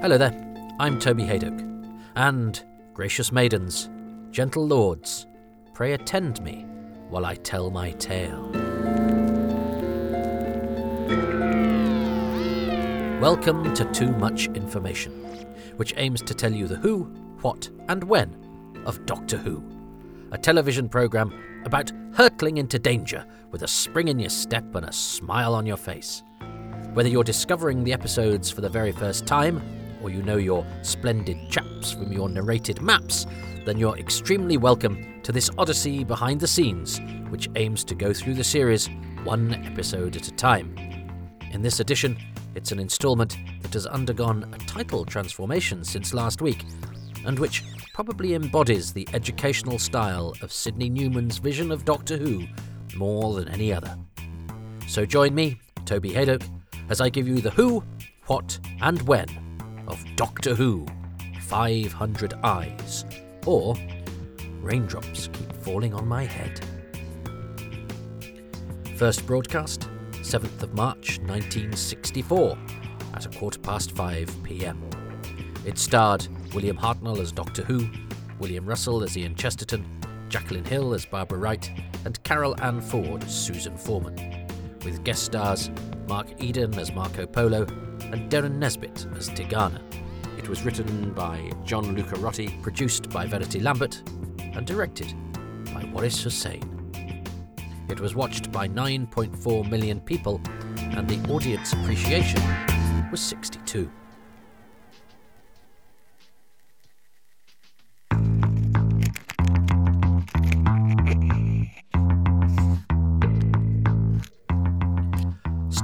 Hello there, I'm Toby Hadoke. And, gracious maidens, gentle lords, pray attend me while I tell my tale. Welcome to Too Much Information, which aims to tell you the who, what, and when of Doctor Who, a television programme about hurtling into danger with a spring in your step and a smile on your face. Whether you're discovering the episodes for the very first time, or you know your splendid chaps from your narrated maps, then you're extremely welcome to this odyssey behind the scenes, which aims to go through the series one episode at a time. In this edition, it's an instalment that has undergone a title transformation since last week, and which probably embodies the educational style of Sydney Newman's vision of Doctor Who more than any other. So join me, Toby Hadoke, as I give you the who, what, and when of Doctor Who 500 Eyes, or Raindrops Keep Falling on My Head. First broadcast, 7th of March 1964, at a quarter past 5 pm. It starred William Hartnell as Doctor Who, William Russell as Ian Chesterton, Jacqueline Hill as Barbara Wright, and Carole Ann Ford as Susan Foreman, with guest stars Mark Eden as Marco Polo and Derren Nesbitt as Tegana. It was written by John Lucarotti, produced by Verity Lambert, and directed by Waris Hussein. It was watched by 9.4 million people, and the audience appreciation was 62.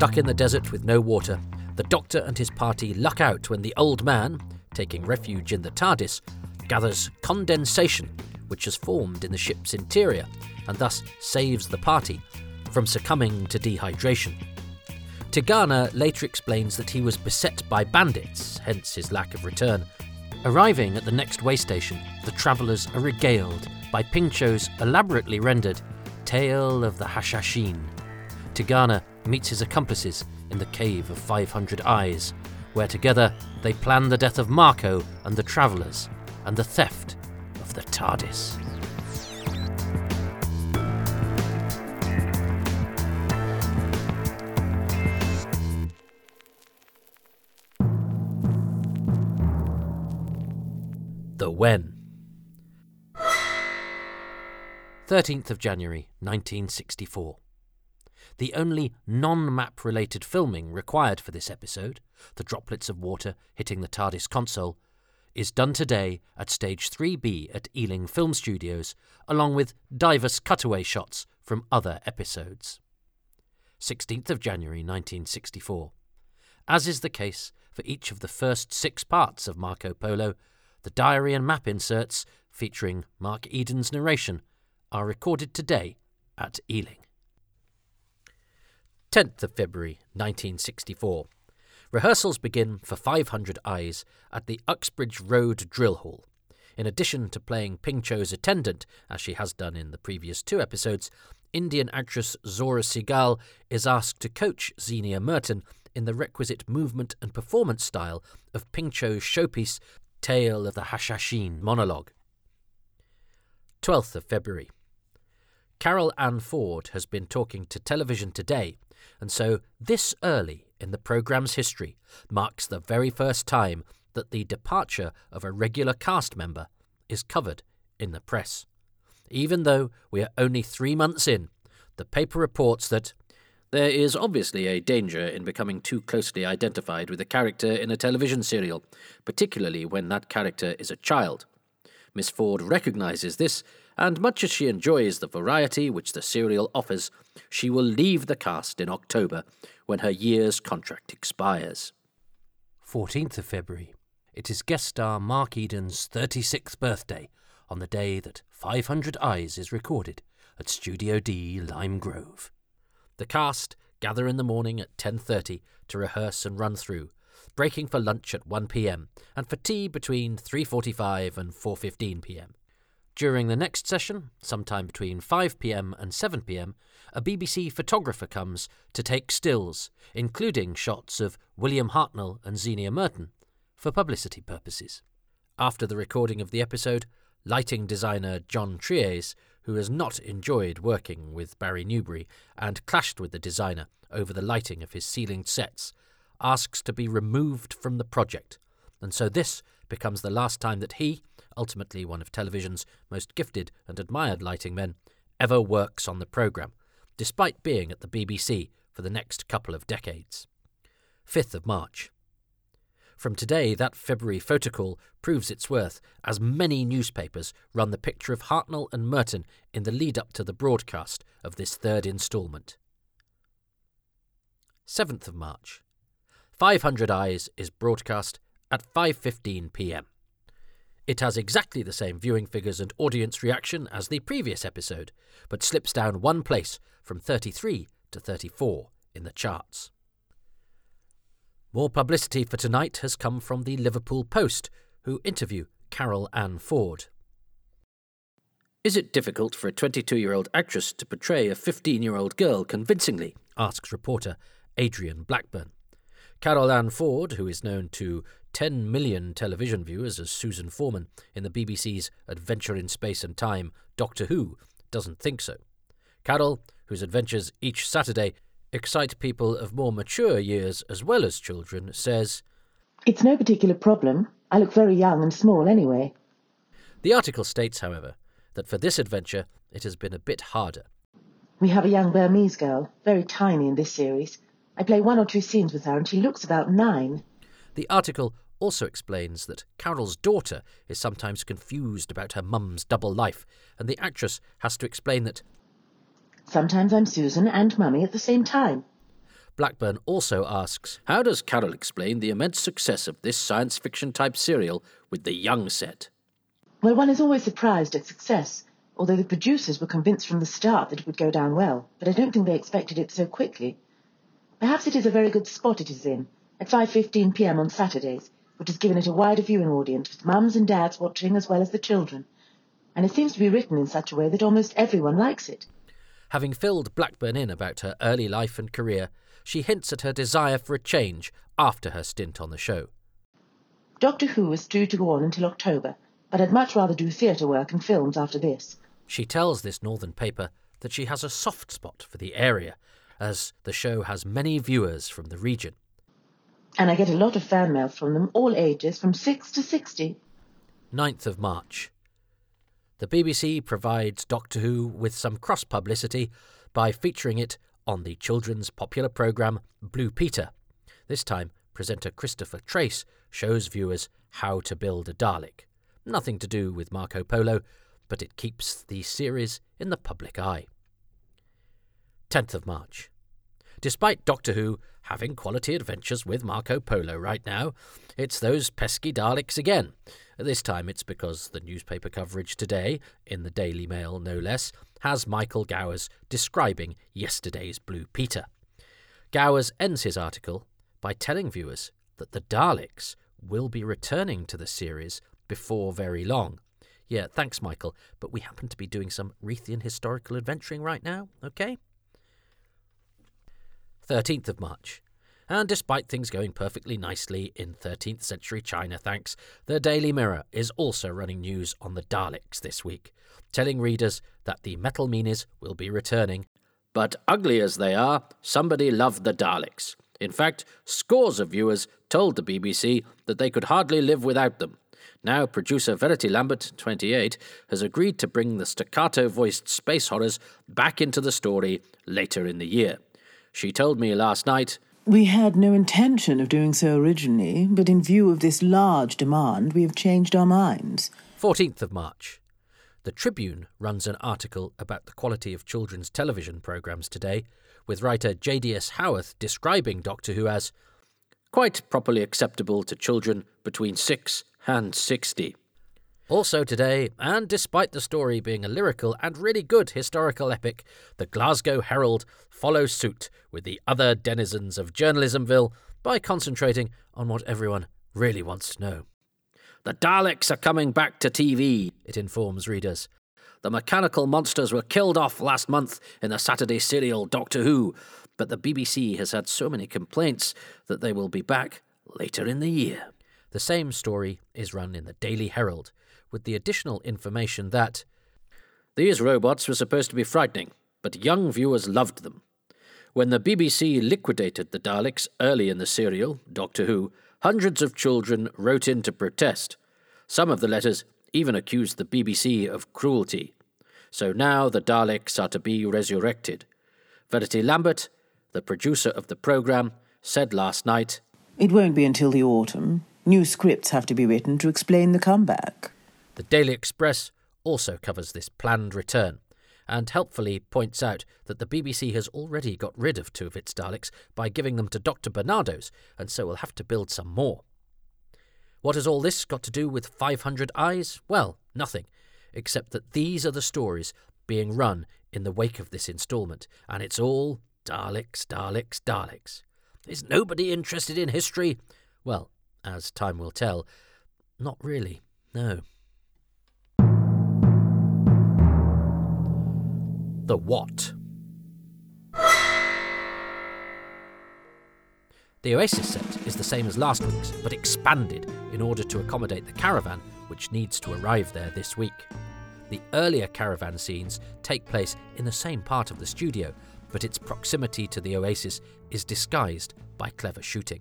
Stuck in the desert with no water, the Doctor and his party luck out when the old man, taking refuge in the TARDIS, gathers condensation which has formed in the ship's interior and thus saves the party from succumbing to dehydration. Tegana later explains that he was beset by bandits, hence his lack of return. Arriving at the next way station, the travellers are regaled by Ping Cho's elaborately rendered Tale of the Hashashin. Tegana meets his accomplices in the Cave of 500 Eyes, where together they plan the death of Marco and the travellers and the theft of the TARDIS. The When. 13th of January 1964. The only non map related filming required for this episode, the droplets of water hitting the TARDIS console, is done today at Stage 3B at Ealing Film Studios, along with diverse cutaway shots from other episodes. 16th of January 1964. As is the case for each of the first six parts of Marco Polo, the diary and map inserts, featuring Mark Eden's narration, are recorded today at Ealing. 10th of February 1964. Rehearsals begin for 500 Eyes at the Uxbridge Road Drill Hall. In addition to playing Ping Cho's attendant, as she has done in the previous two episodes, Indian actress Zohra Sehgal is asked to coach Zienia Merton in the requisite movement and performance style of Ping Cho's showpiece Tale of the Hashashin monologue. 12th of February. Carole Ann Ford has been talking to Television Today, and so this early in the programme's history marks the very first time that the departure of a regular cast member is covered in the press. Even though we are only three months in, the paper reports that there is obviously a danger in becoming too closely identified with a character in a television serial, particularly when that character is a child. Miss Ford recognizes this, and much as she enjoys the variety which the serial offers, she will leave the cast in October when her year's contract expires. 14th of February. It is guest star Mark Eden's 36th birthday on the day that 500 Eyes is recorded at Studio D, Lime Grove. The cast gather in the morning at 10:30 to rehearse and run through, breaking for lunch at 1 p.m. and for tea between 3:45 and 4:15 p.m. During the next session, sometime between 5 pm and 7 pm, a BBC photographer comes to take stills, including shots of William Hartnell and Zienia Merton, for publicity purposes. After the recording of the episode, lighting designer John Treays, who has not enjoyed working with Barry Newbury and clashed with the designer over the lighting of his ceilinged sets, asks to be removed from the project, and so this becomes the last time that he, ultimately one of television's most gifted and admired lighting men, ever works on the programme, despite being at the BBC for the next couple of decades. 5th of March. From today, that February photocall proves its worth, as many newspapers run the picture of Hartnell and Merton in the lead up to the broadcast of this third instalment. 7th of March. 500 Eyes is broadcast at 5:15 p.m. It has exactly the same viewing figures and audience reaction as the previous episode, but slips down one place from 33 to 34 in the charts. More publicity for tonight has come from the Liverpool Post, who interview Carole Ann Ford. Is it difficult for a 22 year old actress to portray a 15 year old girl convincingly? asks reporter Adrian Blackburn. Carole Ann Ford, who is known to 10 million television viewers as Susan Foreman in the BBC's Adventure in Space and Time Doctor Who, doesn't think so. Carole, whose adventures each Saturday excite people of more mature years as well as children, says, It's no particular problem. I look very young and small anyway. The article states, however, that for this adventure it has been a bit harder. We have a young Burmese girl, very tiny in this series. I play one or two scenes with her and she looks about nine. The article also explains that Carole's daughter is sometimes confused about her mum's double life, and the actress has to explain that Sometimes I'm Susan and Mummy at the same time. Blackburn also asks How does Carole explain the immense success of this science fiction type serial with the young set? Well, one is always surprised at success, although the producers were convinced from the start that it would go down well, but I don't think they expected it so quickly. Perhaps it is a very good spot it is in, at 5.15 p.m. on Saturdays, which has given it a wider viewing audience, with mums and dads watching as well as the children. And it seems to be written in such a way that almost everyone likes it. Having filled Blackburn in about her early life and career, she hints at her desire for a change after her stint on the show. Doctor Who is due to go on until October, but I'd much rather do theatre work and films after this. She tells this northern paper that she has a soft spot for the area, as the show has many viewers from the region. And I get a lot of fan mail from them, all ages, from 6 to 60. 9th of March. The BBC provides Doctor Who with some cross publicity by featuring it on the children's popular programme Blue Peter. This time, presenter Christopher Trace shows viewers how to build a Dalek. Nothing to do with Marco Polo, but it keeps the series in the public eye. 10th of March. Despite Doctor Who having quality adventures with Marco Polo right now, it's those pesky Daleks again. This time it's because the newspaper coverage today, in the Daily Mail no less, has Michael Gowers describing yesterday's Blue Peter. Gowers ends his article by telling viewers that the Daleks will be returning to the series before very long. Yeah, thanks, Michael, but we happen to be doing some Reithian historical adventuring right now, okay? 13th of March. And despite things going perfectly nicely in 13th century China, thanks, the Daily Mirror is also running news on the Daleks this week, telling readers that the Metal Meanies will be returning. But ugly as they are, somebody loved the Daleks. In fact, scores of viewers told the BBC that they could hardly live without them. Now, producer Verity Lambert, 28, has agreed to bring the staccato voiced space horrors back into the story later in the year. She told me last night We had no intention of doing so originally, but in view of this large demand, we have changed our minds. 14th of March. The Tribune runs an article about the quality of children's television programmes today, with writer J.D.S. Howarth describing Doctor Who as quite properly acceptable to children between 6 and 60. Also today, and despite the story being a lyrical and really good historical epic, the Glasgow Herald follows suit with the other denizens of journalismville by concentrating on what everyone really wants to know. The Daleks are coming back to TV, it informs readers. The mechanical monsters were killed off last month in the Saturday serial Doctor Who, but the BBC has had so many complaints that they will be back later in the year. The same story is run in the Daily Herald, with the additional information that these robots were supposed to be frightening, but young viewers loved them. When the BBC liquidated the Daleks early in the serial, Doctor Who, hundreds of children wrote in to protest. Some of the letters even accused the BBC of cruelty. So now the Daleks are to be resurrected. Verity Lambert, the producer of the programme, said last night It won't be until the autumn. New scripts have to be written to explain the comeback. The Daily Express also covers this planned return and helpfully points out that the BBC has already got rid of two of its Daleks by giving them to Dr. Barnardo's, and so will have to build some more. What has all this got to do with 500 Eyes? Well, nothing, except that these are the stories being run in the wake of this instalment, and it's all Daleks, Daleks, Daleks. Is nobody interested in history? Well, as time will tell, not really, no. The what? The Oasis set is the same as last week's, but expanded in order to accommodate the caravan, which needs to arrive there this week. The earlier caravan scenes take place in the same part of the studio, but its proximity to the Oasis is disguised by clever shooting.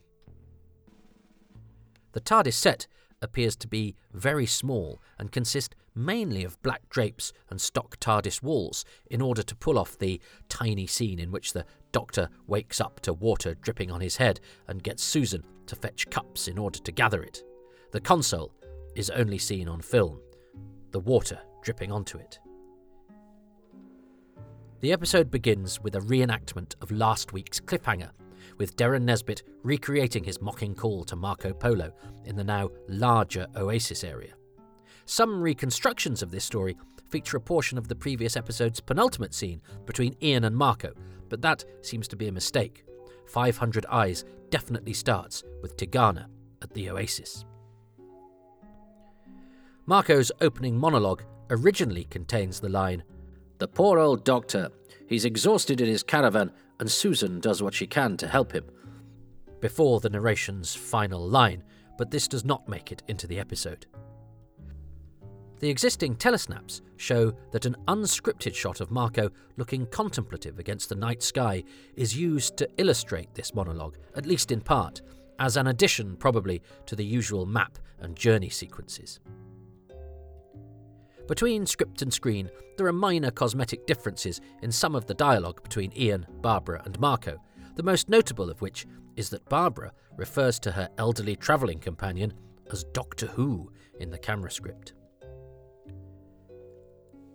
The TARDIS set appears to be very small and consist mainly of black drapes and stock TARDIS walls in order to pull off the tiny scene in which the Doctor wakes up to water dripping on his head and gets Susan to fetch cups in order to gather it. The console is only seen on film, the water dripping onto it. The episode begins with a reenactment of last week's cliffhanger, with Derren Nesbitt recreating his mocking call to Marco Polo in the now larger Oasis area. Some reconstructions of this story feature a portion of the previous episode's penultimate scene between Ian and Marco, but that seems to be a mistake. 500 Eyes definitely starts with Tegana at the Oasis. Marco's opening monologue originally contains the line, The poor old doctor. He's exhausted in his caravan, and Susan does what she can to help him. Before the narration's final line, but this does not make it into the episode. The existing telesnaps show that an unscripted shot of Marco looking contemplative against the night sky is used to illustrate this monologue, at least in part, as an addition probably to the usual map and journey sequences. Between script and screen, there are minor cosmetic differences in some of the dialogue between Ian, Barbara, and Marco, the most notable of which is that Barbara refers to her elderly travelling companion as Doctor Who in the camera script.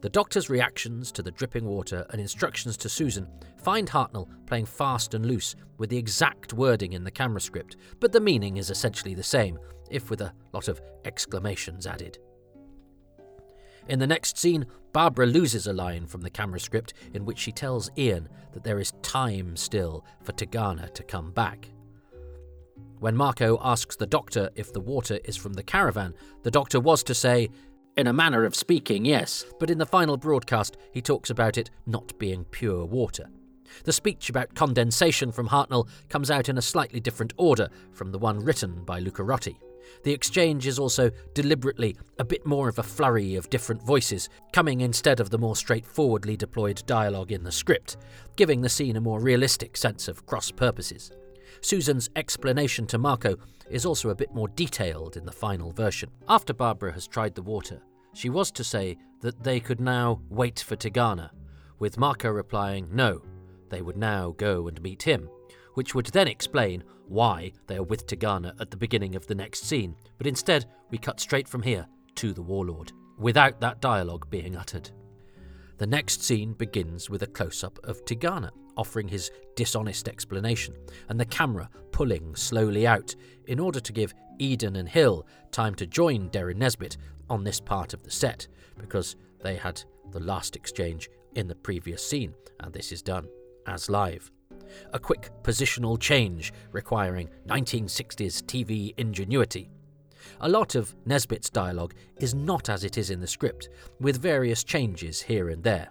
The Doctor's reactions to the dripping water and instructions to Susan find Hartnell playing fast and loose with the exact wording in the camera script, but the meaning is essentially the same, if with a lot of exclamations added. In the next scene, Barbara loses a line from the camera script in which she tells Ian that there is time still for Tegana to come back. When Marco asks the doctor if the water is from the caravan, the doctor was to say, in a manner of speaking, yes, but in the final broadcast, he talks about it not being pure water. The speech about condensation from Hartnell comes out in a slightly different order from the one written by Lucarotti. The exchange is also deliberately a bit more of a flurry of different voices, coming instead of the more straightforwardly deployed dialogue in the script, giving the scene a more realistic sense of cross purposes. Susan's explanation to Marco is also a bit more detailed in the final version. After Barbara has tried the water, she was to say that they could now wait for Tegana, with Marco replying no, they would now go and meet him, which would then explain why they are with Tegana at the beginning of the next scene, but instead we cut straight from here to the Warlord, without that dialogue being uttered. The next scene begins with a close up of Tegana offering his dishonest explanation, and the camera pulling slowly out in order to give Eden and Hill time to join Derren Nesbitt on this part of the set, because they had the last exchange in the previous scene, and this is done as live. A quick positional change requiring 1960s TV ingenuity. A lot of Nesbitt's dialogue is not as it is in the script, with various changes here and there.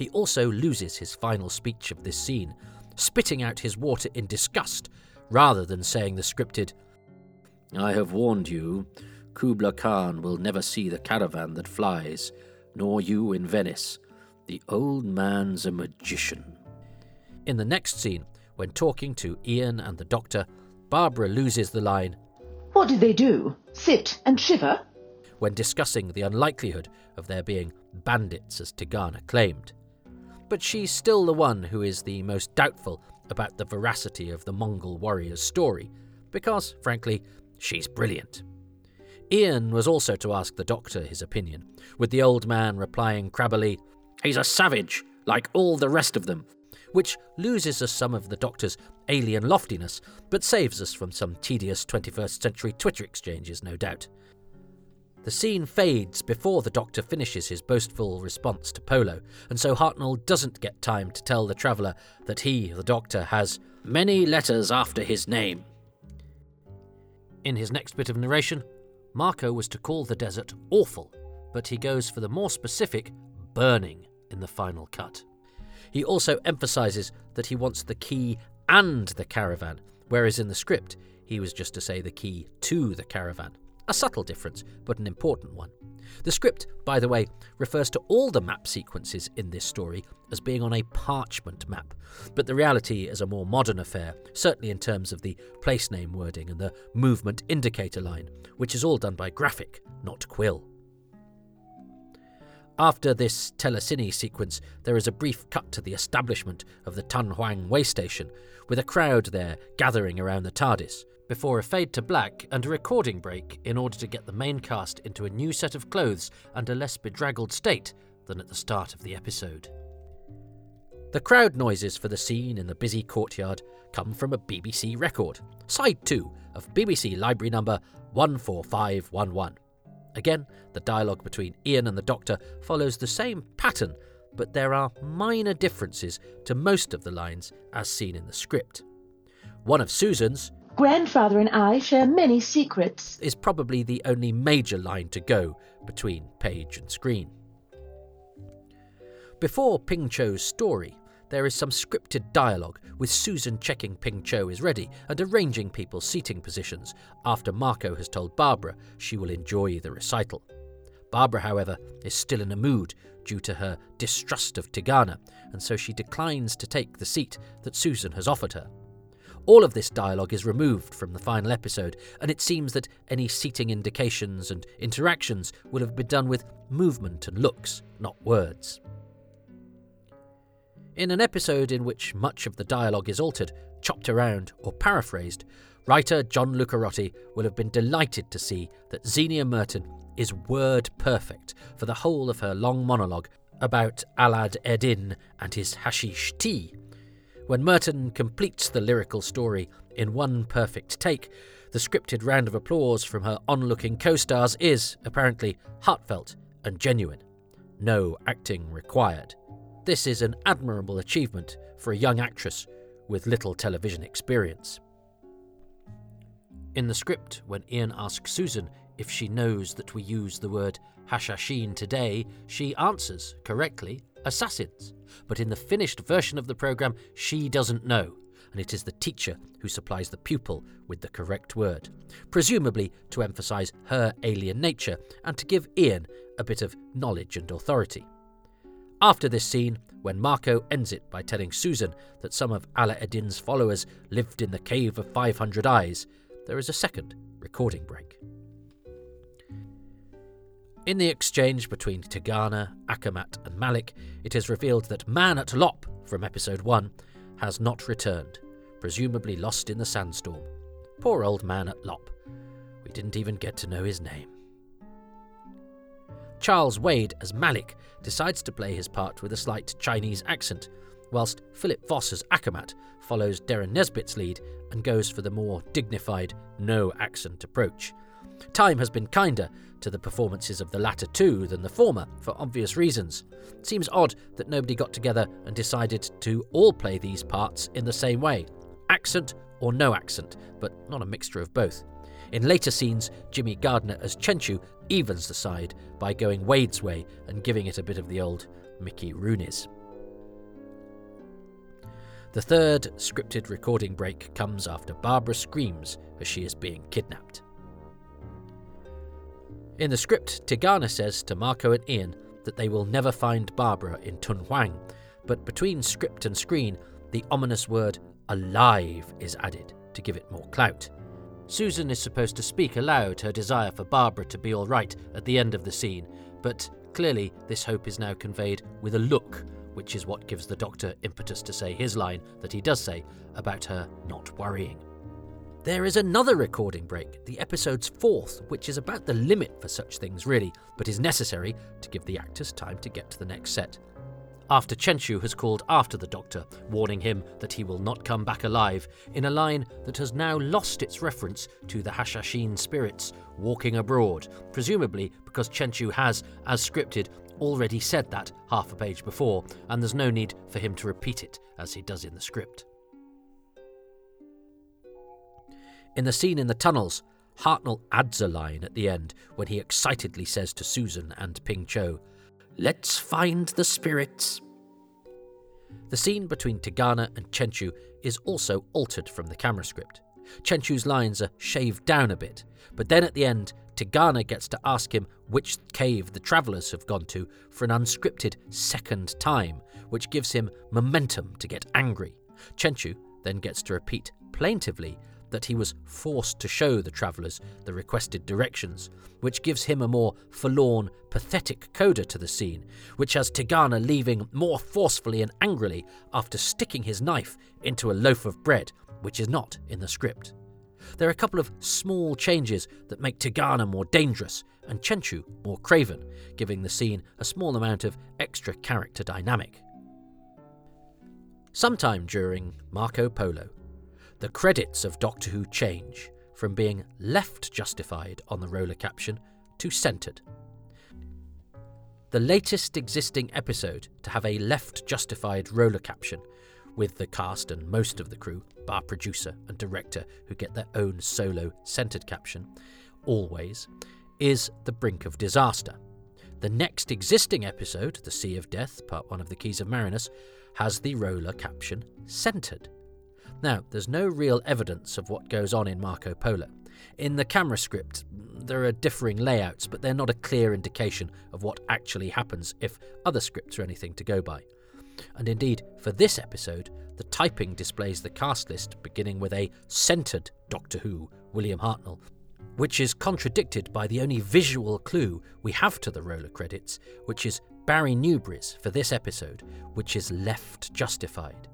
He also loses his final speech of this scene, spitting out his water in disgust rather than saying the scripted, I have warned you. Kubla Khan will never see the caravan that flies, nor you in Venice. The old man's a magician. In the next scene, when talking to Ian and the doctor, Barbara loses the line, What did they do? Sit and shiver? when discussing the unlikelihood of there being bandits as Tegana claimed. But she's still the one who is the most doubtful about the veracity of the Mongol warrior's story, because, frankly, she's brilliant. Ian was also to ask the doctor his opinion, with the old man replying crabbily, He's a savage, like all the rest of them, which loses us some of the doctor's alien loftiness, but saves us from some tedious 21st century Twitter exchanges, no doubt. The scene fades before the doctor finishes his boastful response to Polo, and so Hartnell doesn't get time to tell the traveller that he, the doctor, has many letters after his name. In his next bit of narration, Marco was to call the desert awful, but he goes for the more specific burning in the final cut. He also emphasises that he wants the key and the caravan, whereas in the script he was just to say the key to the caravan. A subtle difference, but an important one. The script, by the way, refers to all the map sequences in this story as being on a parchment map, but the reality is a more modern affair, certainly in terms of the place name wording and the movement indicator line, which is all done by graphic, not quill. After this telecine sequence, there is a brief cut to the establishment of the Tunhuang way station, with a crowd there gathering around the TARDIS, before a fade to black and a recording break in order to get the main cast into a new set of clothes and a less bedraggled state than at the start of the episode. The crowd noises for the scene in the busy courtyard come from a BBC record, side 2 of BBC Library number 14511. Again, the dialogue between Ian and the Doctor follows the same pattern, but there are minor differences to most of the lines as seen in the script. One of Susan's Grandfather and I share many secrets. is probably the only major line to go between page and screen. Before Ping Cho's story, there is some scripted dialogue with Susan checking Ping Cho is ready and arranging people's seating positions after Marco has told Barbara she will enjoy the recital. Barbara, however, is still in a mood due to her distrust of Tegana, and so she declines to take the seat that Susan has offered her. All of this dialogue is removed from the final episode, and it seems that any seating indications and interactions would have been done with movement and looks, not words. In an episode in which much of the dialogue is altered, chopped around, or paraphrased, writer John Lucarotti will have been delighted to see that Zienia Merton is word perfect for the whole of her long monologue about Alad Eddin and his hashish tea. When Merton completes the lyrical story in one perfect take, the scripted round of applause from her onlooking co stars is, apparently, heartfelt and genuine. No acting required. This is an admirable achievement for a young actress with little television experience. In the script, when Ian asks Susan if she knows that we use the word hashashin today, she answers correctly assassins. But in the finished version of the programme, she doesn't know, and it is the teacher who supplies the pupil with the correct word, presumably to emphasise her alien nature and to give Ian a bit of knowledge and authority. After this scene, when Marco ends it by telling Susan that some of Ala Eddin's followers lived in the Cave of 500 Eyes, there is a second recording break. In the exchange between Tegana, Acomat, and Malik, it is revealed that Man at Lop from episode 1 has not returned, presumably lost in the sandstorm. Poor old Man at Lop. We didn't even get to know his name. Charles Wade as Malik decides to play his part with a slight Chinese accent, whilst Philip Voss as Acomat follows Derren Nesbitt's lead and goes for the more dignified, no accent approach. Time has been kinder to the performances of the latter two than the former, for obvious reasons. It seems odd that nobody got together and decided to all play these parts in the same way accent or no accent, but not a mixture of both. In later scenes, Jimmy Gardner as Chenchu evens the side by going Wade's way and giving it a bit of the old Mickey Rooney's. The third scripted recording break comes after Barbara screams as she is being kidnapped. In the script, Tegana says to Marco and Ian that they will never find Barbara in Tun Tunhuang, but between script and screen, the ominous word alive is added to give it more clout. Susan is supposed to speak aloud her desire for Barbara to be all right at the end of the scene, but clearly this hope is now conveyed with a look, which is what gives the Doctor impetus to say his line that he does say about her not worrying. There is another recording break, the episode's fourth, which is about the limit for such things, really, but is necessary to give the actors time to get to the next set after Chenchu has called after the Doctor, warning him that he will not come back alive, in a line that has now lost its reference to the Hashashin spirits walking abroad, presumably because Chenchu has, as scripted, already said that half a page before, and there's no need for him to repeat it as he does in the script. In the scene in the tunnels, Hartnell adds a line at the end when he excitedly says to Susan and Ping Cho, Let's find the spirits. The scene between Tegana and Chenchu is also altered from the camera script. Chenchu's lines are shaved down a bit, but then at the end, Tegana gets to ask him which cave the travellers have gone to for an unscripted second time, which gives him momentum to get angry. Chenchu then gets to repeat plaintively that he was forced to show the travellers the requested directions, which gives him a more forlorn, pathetic coda to the scene, which has Tegana leaving more forcefully and angrily after sticking his knife into a loaf of bread, which is not in the script. There are a couple of small changes that make Tegana more dangerous and Chenchu more craven, giving the scene a small amount of extra character dynamic. Sometime during Marco Polo, the credits of Doctor Who change from being left justified on the roller caption to centred. The latest existing episode to have a left justified roller caption, with the cast and most of the crew, bar producer and director, who get their own solo centred caption, always, is The Brink of Disaster. The next existing episode, The Sea of Death, part one of The Keys of Marinus, has the roller caption centred. Now, there's no real evidence of what goes on in Marco Polo. In the camera script, there are differing layouts, but they're not a clear indication of what actually happens if other scripts are anything to go by. And indeed, for this episode, the typing displays the cast list beginning with a centred Doctor Who, William Hartnell, which is contradicted by the only visual clue we have to the roller credits, which is Barry Newbury's for this episode, which is left justified.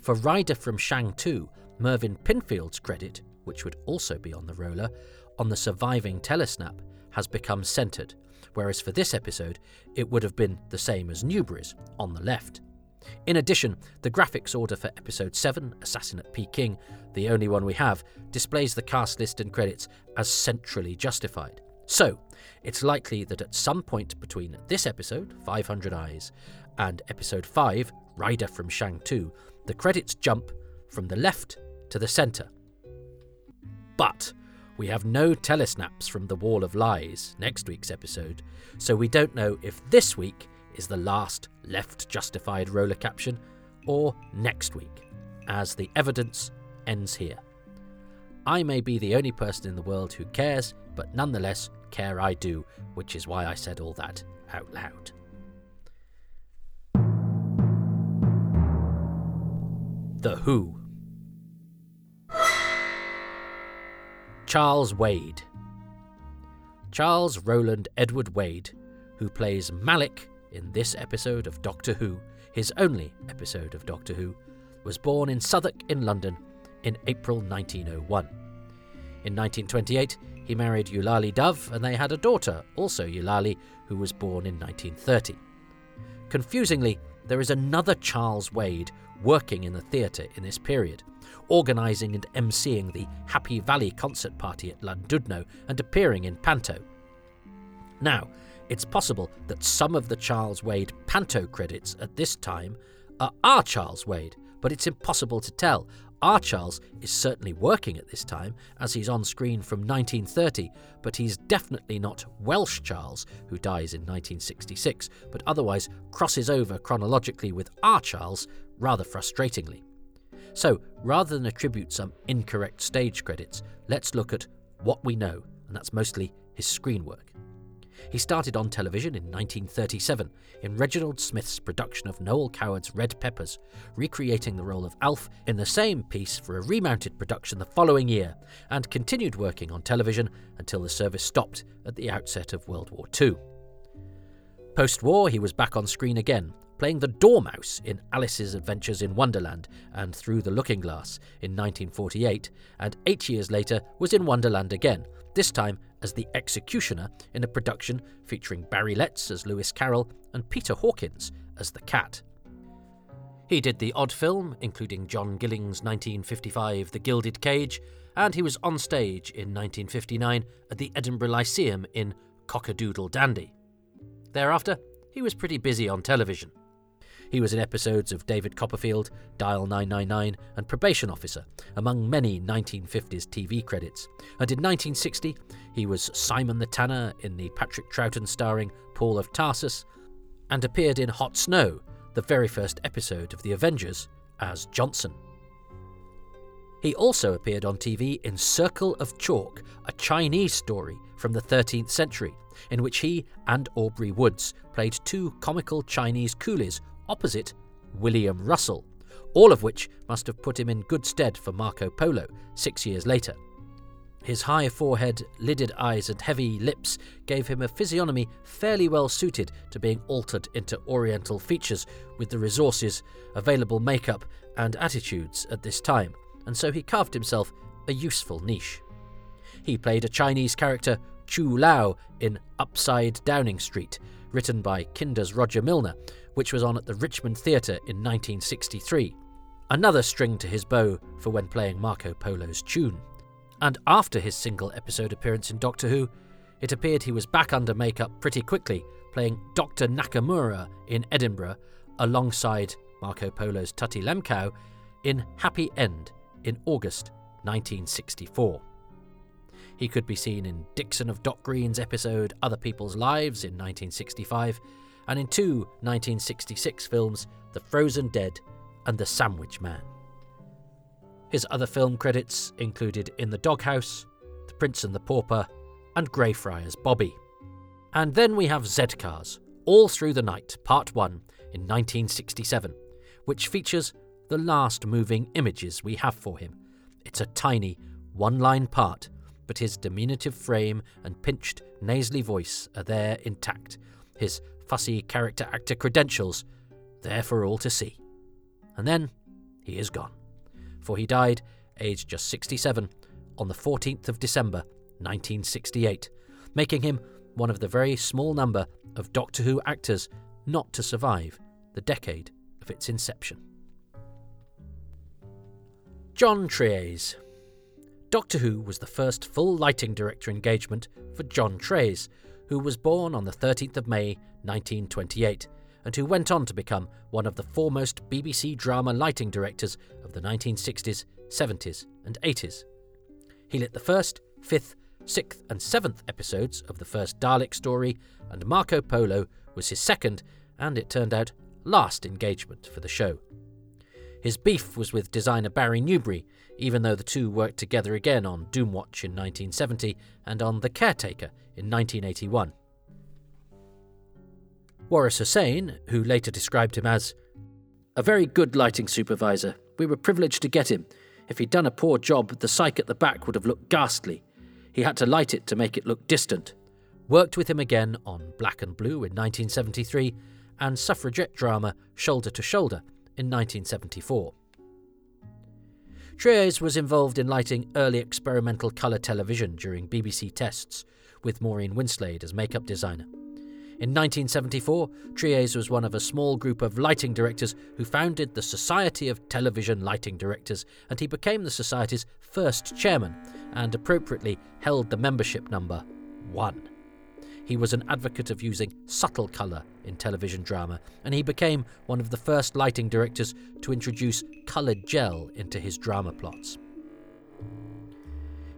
For Rider from Shang-Tu, Mervyn Pinfield's credit, which would also be on the roller, on the surviving telesnap, has become centred, whereas for this episode, it would have been the same as Newbury's, on the left. In addition, the graphics order for episode 7, Assassin at Peking, the only one we have, displays the cast list and credits as centrally justified. So, it's likely that at some point between this episode, 500 Eyes, and episode 5, Rider from Shang-Tu, the credits jump from the left to the centre. But we have no telesnaps from The Wall of Lies next week's episode, so we don't know if this week is the last left justified roller caption or next week, as the evidence ends here. I may be the only person in the world who cares, but nonetheless, care I do, which is why I said all that out loud. The Who. Charles Wade. Charles Roland Edward Wade, who plays Malik in this episode of Doctor Who, his only episode of Doctor Who, was born in Southwark in London in April 1901. In 1928, he married Eulalie Dove and they had a daughter, also Eulalie, who was born in 1930. Confusingly, there is another Charles Wade working in the theatre in this period, organising and emceeing the Happy Valley concert party at Llandudno and appearing in Panto. Now, it's possible that some of the Charles Wade Panto credits at this time are our Charles Wade, but it's impossible to tell. Our Charles is certainly working at this time, as he's on screen from 1930, but he's definitely not Welsh Charles, who dies in 1966, but otherwise crosses over chronologically with our Charles rather frustratingly. So, rather than attribute some incorrect stage credits, let's look at what we know, and that's mostly his screen work. He started on television in 1937 in Reginald Smith's production of Noel Coward's Red Peppers, recreating the role of Alf in the same piece for a remounted production the following year, and continued working on television until the service stopped at the outset of World War II. Post war, he was back on screen again, playing the Dormouse in Alice's Adventures in Wonderland and Through the Looking Glass in 1948, and eight years later was in Wonderland again, this time as the executioner in a production featuring Barry Letts as Lewis Carroll and Peter Hawkins as the cat. He did the odd film, including John Gilling's 1955 The Gilded Cage, and he was on stage in 1959 at the Edinburgh Lyceum in Cock-a-Doodle Dandy. Thereafter, he was pretty busy on television. He was in episodes of David Copperfield, Dial 999, and Probation Officer, among many 1950s TV credits. And in 1960, he was Simon the Tanner in the Patrick Troughton starring Paul of Tarsus, and appeared in Hot Snow, the very first episode of The Avengers, as Johnson. He also appeared on TV in Circle of Chalk, a Chinese story from the 13th century, in which he and Aubrey Woods played two comical Chinese coolies opposite William Russell, all of which must have put him in good stead for Marco Polo six years later. His high forehead, lidded eyes, and heavy lips gave him a physiognomy fairly well suited to being altered into Oriental features with the resources, available makeup, and attitudes at this time, and so he carved himself a useful niche. He played a Chinese character, Chu Lao, in Upside Downing Street, written by Kinder's Roger Milner, which was on at the Richmond Theatre in 1963. Another string to his bow for when playing Marco Polo's tune. And after his single episode appearance in Doctor Who, it appeared he was back under makeup pretty quickly, playing Dr. Nakamura in Edinburgh alongside Marco Polo's Tutty Lemkow in Happy End in August 1964. He could be seen in Dixon of Dock Green's episode Other People's Lives in 1965 and in two 1966 films, The Frozen Dead and The Sandwich Man. His other film credits included In the Doghouse, The Prince and the Pauper, and Greyfriars Bobby. And then we have Z-Cars, All Through the Night, Part 1, in 1967, which features the last moving images we have for him. It's a tiny, one line part, but his diminutive frame and pinched, nasally voice are there intact, his fussy character actor credentials there for all to see. And then he is gone, for he died, aged just 67, on the 14th of December 1968, making him one of the very small number of Doctor Who actors not to survive the decade of its inception. John Treays. Doctor Who was the first full lighting director engagement for John Treays, who was born on the 13th of May 1928 and who went on to become one of the foremost BBC drama lighting directors of the 1960s, 70s, and 80s. He lit the first, fifth, sixth, and seventh episodes of the first Dalek story, and Marco Polo was his second, and it turned out, last engagement for the show. His beef was with designer Barry Newbury, even though the two worked together again on Doomwatch in 1970 and on The Caretaker in 1981. Waris Hussein, who later described him as a very good lighting supervisor. We were privileged to get him. If he'd done a poor job, the cyc at the back would have looked ghastly. He had to light it to make it look distant. Worked with him again on Black and Blue in 1973 and suffragette drama Shoulder to Shoulder in 1974. Treays was involved in lighting early experimental colour television during BBC tests, with Maureen Winslade as makeup designer. In 1974, Treays was one of a small group of lighting directors who founded the Society of Television Lighting Directors, and he became the Society's first chairman and appropriately held the membership number 1. He was an advocate of using subtle colour in television drama, and he became one of the first lighting directors to introduce coloured gel into his drama plots.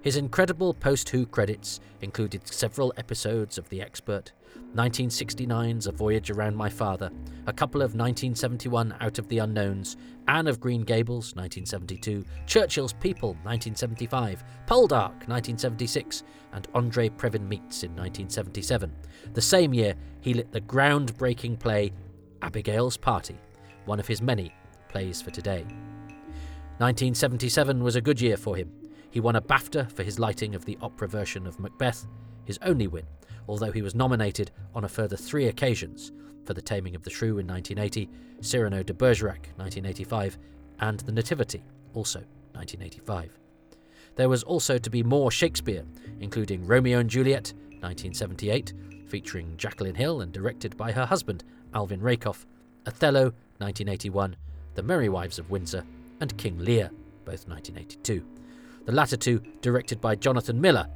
His incredible post Who credits included several episodes of The Expert, 1969's A Voyage Around My Father, a couple of 1971 Out of the Unknowns, Anne of Green Gables, 1972, Churchill's People, 1975, Poldark, 1976, and Andre Previn Meets in 1977. The same year, he lit the groundbreaking play Abigail's Party, one of his many plays for today. 1977 was a good year for him. He won a BAFTA for his lighting of the opera version of Macbeth, his only win, although he was nominated on a further three occasions for The Taming of the Shrew in 1980, Cyrano de Bergerac 1985, and The Nativity, also 1985. There was also to be more Shakespeare, including Romeo and Juliet 1978, featuring Jacqueline Hill and directed by her husband, Alvin Rakoff, Othello 1981, The Merry Wives of Windsor, and King Lear, both 1982. The latter two directed by Jonathan Miller,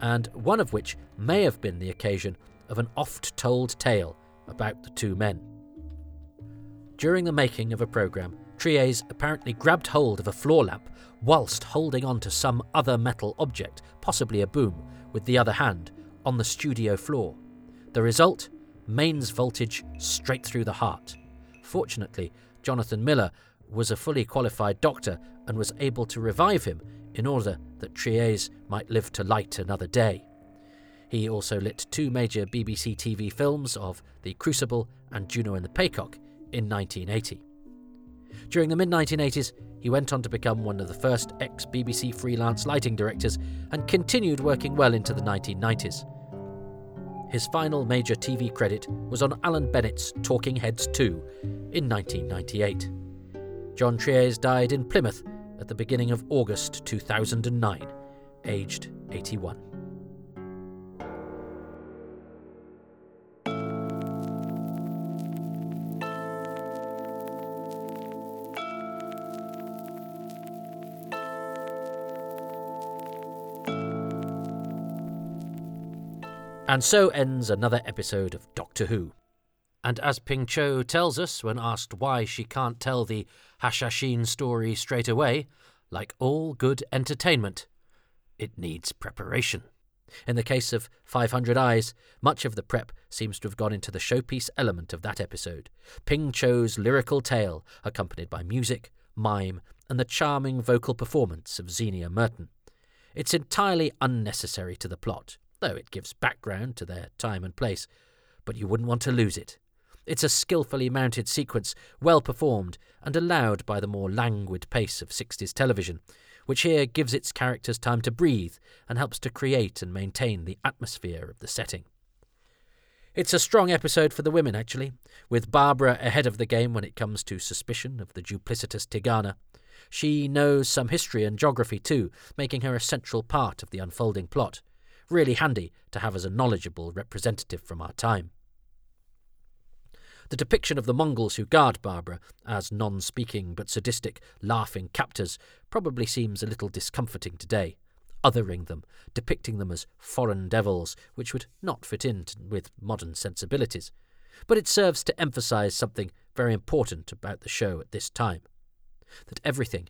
and one of which may have been the occasion of an oft told tale about the two men. During the making of a programme, Treays apparently grabbed hold of a floor lamp whilst holding on to some other metal object, possibly a boom, with the other hand, on the studio floor. The result? Mains voltage straight through the heart. Fortunately, Jonathan Miller was a fully qualified doctor and was able to revive him in order that Treays might live to light another day. He also lit two major BBC TV films of The Crucible and Juno and the Paycock in 1980. During the mid 1980s, he went on to become one of the first ex BBC freelance lighting directors and continued working well into the 1990s. His final major TV credit was on Alan Bennett's Talking Heads 2 in 1998. John Treays died in Plymouth at the beginning of August 2009, aged 81. And so ends another episode of Doctor Who. And as Ping Cho tells us when asked why she can't tell the Hashashin story straight away, like all good entertainment, it needs preparation. In the case of 500 Eyes, much of the prep seems to have gone into the showpiece element of that episode Ping Cho's lyrical tale, accompanied by music, mime, and the charming vocal performance of Zienia Merton. It's entirely unnecessary to the plot, though it gives background to their time and place, but you wouldn't want to lose it. It's a skillfully mounted sequence, well performed, and allowed by the more languid pace of 60s television, which here gives its characters time to breathe and helps to create and maintain the atmosphere of the setting. It's a strong episode for the women, actually, with Barbara ahead of the game when it comes to suspicion of the duplicitous Tegana. She knows some history and geography too, making her a central part of the unfolding plot. Really handy to have as a knowledgeable representative from our time. The depiction of the Mongols who guard Barbara as non speaking but sadistic, laughing captors probably seems a little discomforting today, othering them, depicting them as foreign devils, which would not fit in with modern sensibilities. But it serves to emphasize something very important about the show at this time that everything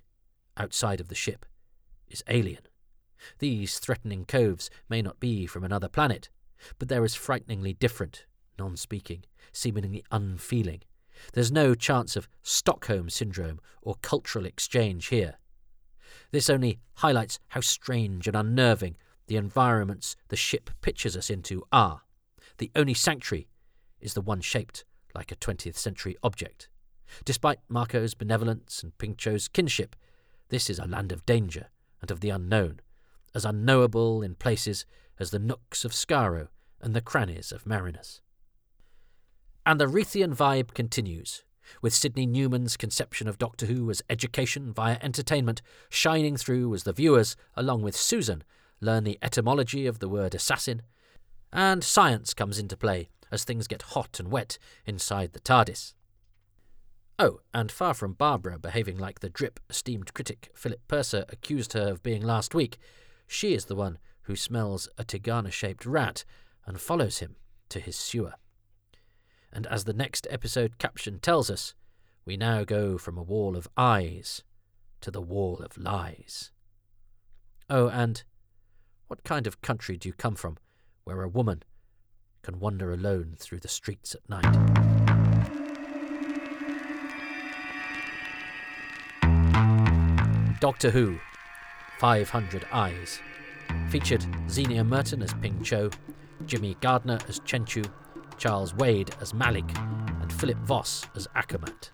outside of the ship is alien. These threatening coves may not be from another planet, but they're as frighteningly different, non speaking, seemingly unfeeling. There's no chance of Stockholm syndrome or cultural exchange here. This only highlights how strange and unnerving the environments the ship pitches us into are. The only sanctuary is the one shaped like a 20th century object. Despite Marco's benevolence and Ping Cho's kinship, this is a land of danger and of the unknown, as unknowable in places as the nooks of Skaro and the crannies of Marinus. And the Reithian vibe continues, with Sydney Newman's conception of Doctor Who as education via entertainment shining through as the viewers, along with Susan, learn the etymology of the word assassin, and science comes into play as things get hot and wet inside the TARDIS. Oh, and far from Barbara behaving like the drip esteemed critic Philip Purser accused her of being last week, she is the one who smells a Tegana shaped rat and follows him to his sewer and as the next episode caption tells us, we now go from a wall of eyes to the wall of lies. Oh, and what kind of country do you come from where a woman can wander alone through the streets at night. Doctor Who 500 Eyes featured Zienia Merton as Ping Cho, Jimmy Gardner as Chenchu, Charles Wade as Malik, and Philip Voss as Acomat.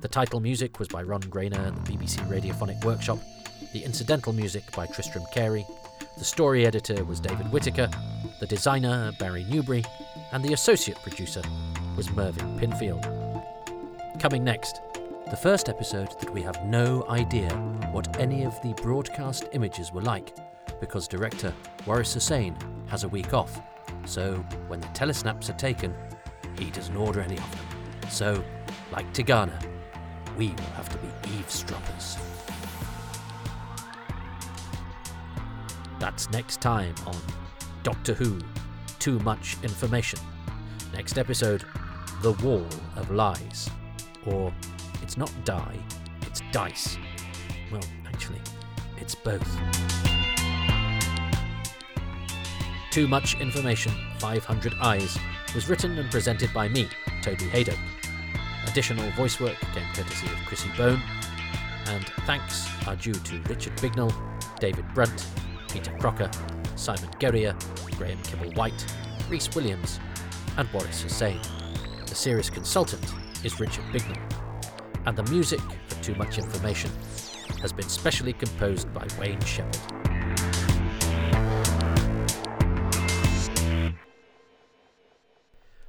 The title music was by Ron Grainer and the BBC Radiophonic Workshop, the incidental music by Tristram Carey, the story editor was David Whitaker, the designer Barry Newbury, and the associate producer was Mervyn Pinfield. Coming next, the first episode that we have no idea what any of the broadcast images were like because director Waris Hussein has a week off. So when the telesnaps are taken, he doesn't order any of them. So, like Tegana, we will have to be eavesdroppers. That's next time on Doctor Who Too Much Information. Next episode The Wall of Lies. Or it's not die, it's dice. Well, actually, it's both. Too Much Information 500 Eyes was written and presented by me, Toby Hadoke. Additional voice work came courtesy of Chrissy Bone, and thanks are due to Richard Bignell, David Brunt, Peter Crocker, Simon Guerrier, Graham Kibble White, Rhys Williams, and Waris Hussein. The series consultant is Richard Bignell, and the music for Too Much Information has been specially composed by Wayne Shepherd.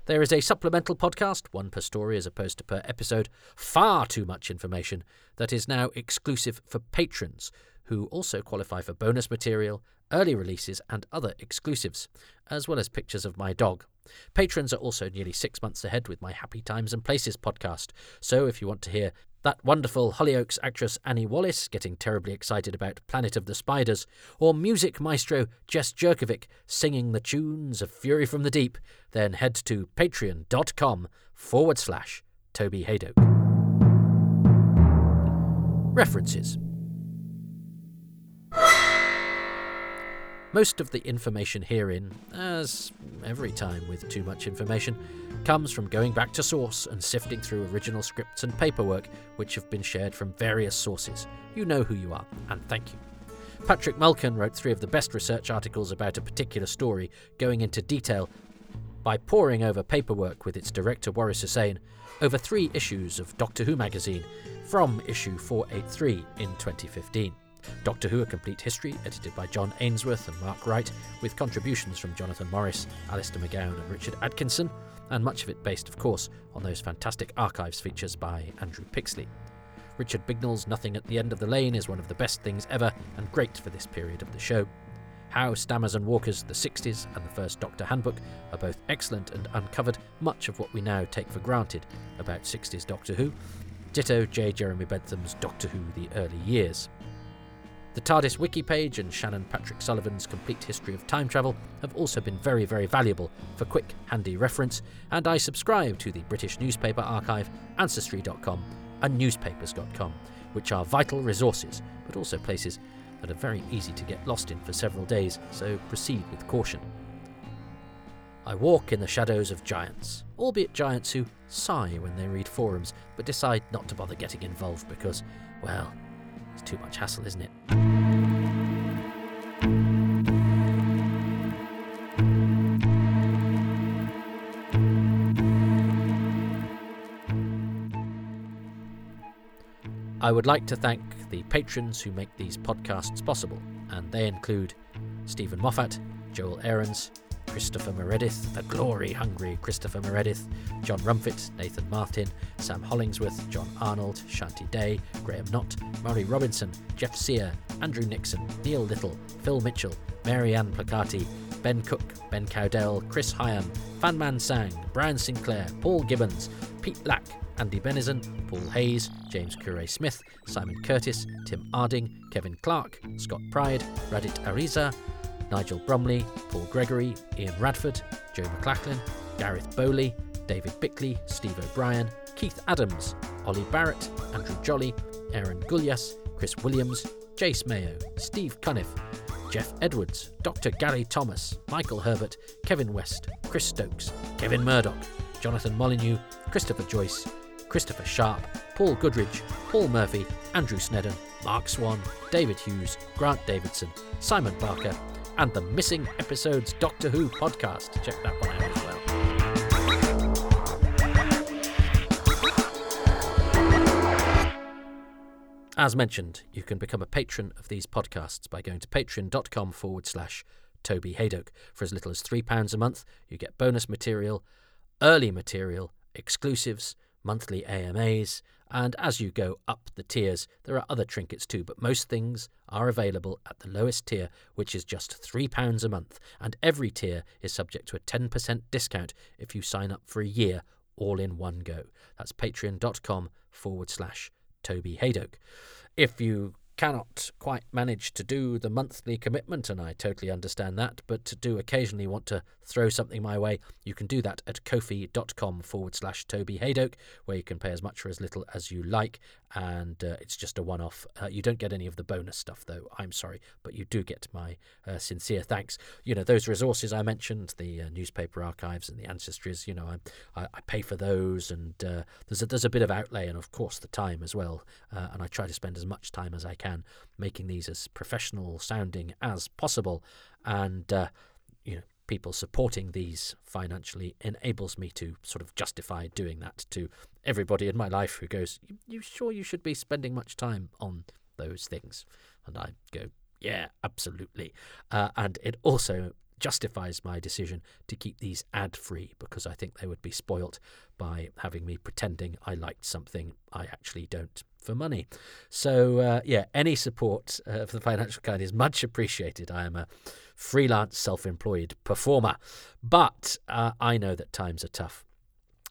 There is a supplemental podcast, one per story as opposed to per episode, far too much information, that is now exclusive for patrons, who also qualify for bonus material, early releases, and other exclusives, as well as pictures of my dog. Patrons are also nearly six months ahead with my Happy Times and Places podcast, so if you want to hear that wonderful Hollyoaks actress Annie Wallace getting terribly excited about Planet of the Spiders, or music maestro Jess Jerkovic singing the tunes of Fury from the Deep, then head to patreon.com forward slash Toby Hadoke. References Most of the information herein, as every time with too much information, comes from going back to source and sifting through original scripts and paperwork which have been shared from various sources. You know who you are, and thank you. Patrick Mulkern wrote three of the best research articles about a particular story, going into detail by poring over paperwork with its director Waris Hussein over three issues of Doctor Who magazine from issue 483 in 2015. Doctor Who A Complete History, edited by John Ainsworth and Mark Wright, with contributions from Jonathan Morris, Alistair McGown, and Richard Atkinson, and much of it based, of course, on those fantastic archives features by Andrew Pixley. Richard Bignell's Nothing at the End of the Lane is one of the best things ever and great for this period of the show. Howe Stammers and Walkers, the 60s, and the First Doctor Handbook are both excellent and uncovered much of what we now take for granted about 60s Doctor Who. Ditto J. Jeremy Bentham's Doctor Who The Early Years. The TARDIS wiki page and Shannon Patrick Sullivan's complete history of time travel have also been very, very valuable for quick, handy reference, and I subscribe to the British newspaper archive, Ancestry.com, and Newspapers.com, which are vital resources, but also places that are very easy to get lost in for several days, so proceed with caution. I walk in the shadows of giants, albeit giants who sigh when they read forums, but decide not to bother getting involved because, well, it's too much hassle, isn't it? I would like to thank the patrons who make these podcasts possible, and they include Stephen Moffat, Joel Aarons, Christopher Meredith, the glory hungry Christopher Meredith, John Rumfit, Nathan Martin, Sam Hollingsworth, John Arnold, Shanti Day, Graham Knott, Murray Robinson, Jeff Sear, Andrew Nixon, Neil Little, Phil Mitchell, Mary Ann Placati, Ben Cook, Ben Cowdell, Chris Hyam, Fanman Sang, Brian Sinclair, Paul Gibbons, Pete Lack, Andy Benison, Paul Hayes, James Curray Smith, Simon Curtis, Tim Arding, Kevin Clark, Scott Pride, Radit Ariza, Nigel Bromley, Paul Gregory, Ian Radford, Joe McLachlan, Gareth Bowley, David Bickley, Steve O'Brien, Keith Adams, Ollie Barrett, Andrew Jolly, Aaron Gulyas, Chris Williams, Jace Mayo, Steve Cuniff, Jeff Edwards, Dr. Gary Thomas, Michael Herbert, Kevin West, Chris Stokes, Kevin Murdoch, Jonathan Molyneux, Christopher Joyce, Christopher Sharp, Paul Goodridge, Paul Murphy, Andrew Snedden, Mark Swan, David Hughes, Grant Davidson, Simon Barker, and the Missing Episodes Doctor Who podcast. Check that one out as well. As mentioned, you can become a patron of these podcasts by going to patreon.com forward slash Toby Hadoke. For as little as £3 a month, you get bonus material, early material, exclusives, monthly AMAs, and as you go up the tiers, there are other trinkets too, but most things are available at the lowest tier, which is just £3 a month, and every tier is subject to a 10% discount if you sign up for a year all in one go. That's patreon.com forward slash Toby Hadoke. If you cannot quite manage to do the monthly commitment, and I totally understand that, but do occasionally want to throw something my way, you can do that at kofi.com forward slash Toby Hadoke, where you can pay as much or as little as you like, and uh, it's just a one off. Uh, you don't get any of the bonus stuff, though, I'm sorry, but you do get my uh, sincere thanks. You know, those resources I mentioned, the uh, newspaper archives and the ancestries, you know, I, I, I pay for those, and uh, there's, a, there's a bit of outlay, and of course the time as well, uh, and I try to spend as much time as I can making these as professional sounding as possible, and, people supporting these financially enables me to sort of justify doing that to everybody in my life who goes, You sure you should be spending much time on those things? And I go, Yeah, absolutely. Uh, and it also justifies my decision to keep these ad free because I think they would be spoilt by having me pretending I liked something I actually don't for money. So, uh, yeah, any support uh, for the financial kind is much appreciated. I am a freelance, self employed performer, but uh, I know that times are tough.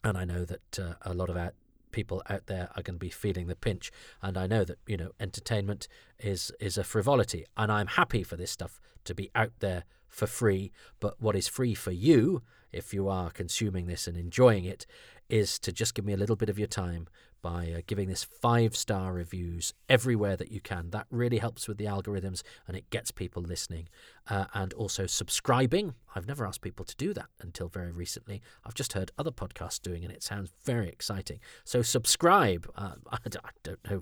And I know that uh, a lot of out- people out there are going to be feeling the pinch. And I know that, you know, entertainment is, is a frivolity. And I'm happy for this stuff to be out there for free. But what is free for you, if you are consuming this and enjoying it, is to just give me a little bit of your time by uh, giving this five star reviews everywhere that you can. That really helps with the algorithms and it gets people listening. Uh, and also subscribing. I've never asked people to do that until very recently. I've just heard other podcasts doing it. It sounds very exciting. So subscribe. Uh, I don't know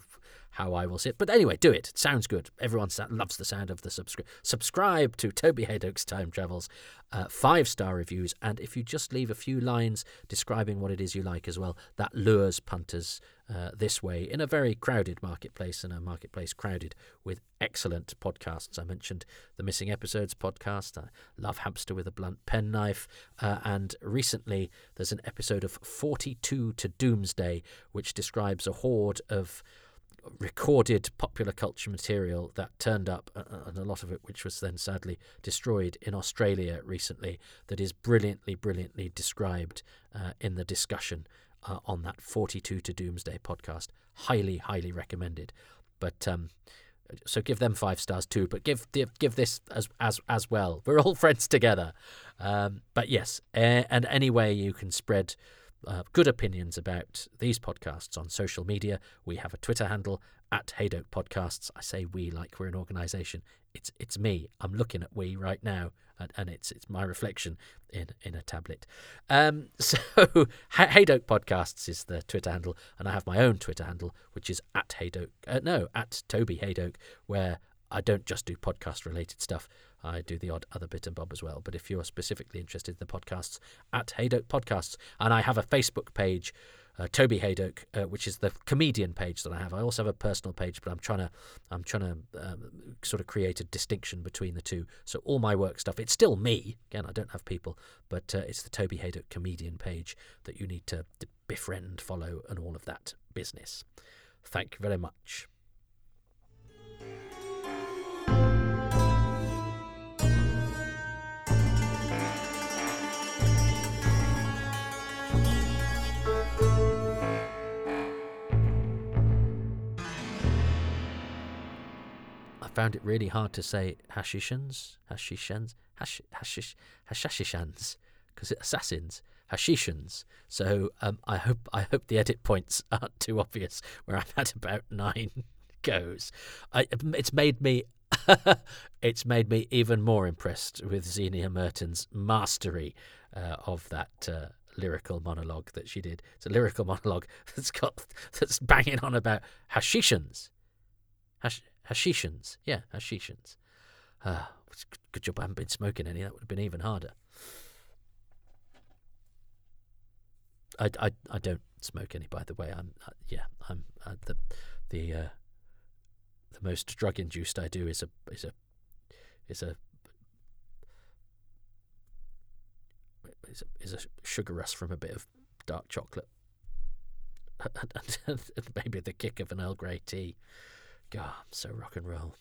how I will sit, but anyway, do it. It sounds good. Everyone loves the sound of the subscribe. Subscribe to Toby Hadoke's Time Travels. Uh, five star reviews, and if you just leave a few lines describing what it is you like as well, that lures punters uh, this way in a very crowded marketplace and a marketplace crowded with excellent podcasts. I mentioned the Missing Episodes podcast. I love Hamster with a Blunt Penknife. Uh, and recently there's an episode of 42 to Doomsday, which describes a horde of recorded popular culture material that turned up, uh, uh, and a lot of it which was then sadly destroyed in Australia recently, that is brilliantly, brilliantly described uh, in the discussion uh, on that 42 to Doomsday podcast. Highly, highly recommended. But um, so give them five stars too, but give give, this as as as well. We're all friends together. Um, but yes, and any way you can spread uh, good opinions about these podcasts on social media. We have a Twitter handle at Hadoke Podcasts. I say we like we're an organisation. It's it's me. I'm looking at we right now, and, and it's it's my reflection in in a tablet. Um, so Hadoke Podcasts is the Twitter handle, and I have my own Twitter handle, which is at Hadoke. Uh, no, at Toby Hadoke, where I don't just do podcast related stuff. I do the odd other bit and bob as well. But if you're specifically interested in the podcasts, at Hadoke Podcasts, and I have a Facebook page, uh, Toby Hadoke, uh, which is the comedian page that I have. I also have a personal page, but I'm trying to I'm trying to um, sort of create a distinction between the two. So all my work stuff, it's still me. Again, I don't have people, but uh, it's the Toby Hadoke comedian page that you need to befriend, follow, and all of that business. Thank you very much. Found it really hard to say hashishans, hashishans, hash, hashish, hashishans, because assassins, hashishans. So um, I hope I hope the edit points aren't too obvious. Where I've had about nine goes, I, it's made me it's made me even more impressed with Zienia Merton's mastery uh, of that uh, lyrical monologue that she did. It's a lyrical monologue that's got that's banging on about hashishans, Hash, hashishans, yeah, hashishans. Uh, good job I haven't been smoking any. That would have been even harder. I, I, I don't smoke any, by the way. I'm uh, yeah, I'm uh, the the uh, the most drug induced I do is a is a is a is a, is a sugar rush from a bit of dark chocolate and, maybe the kick of an Earl Grey tea. God, I'm so rock and roll.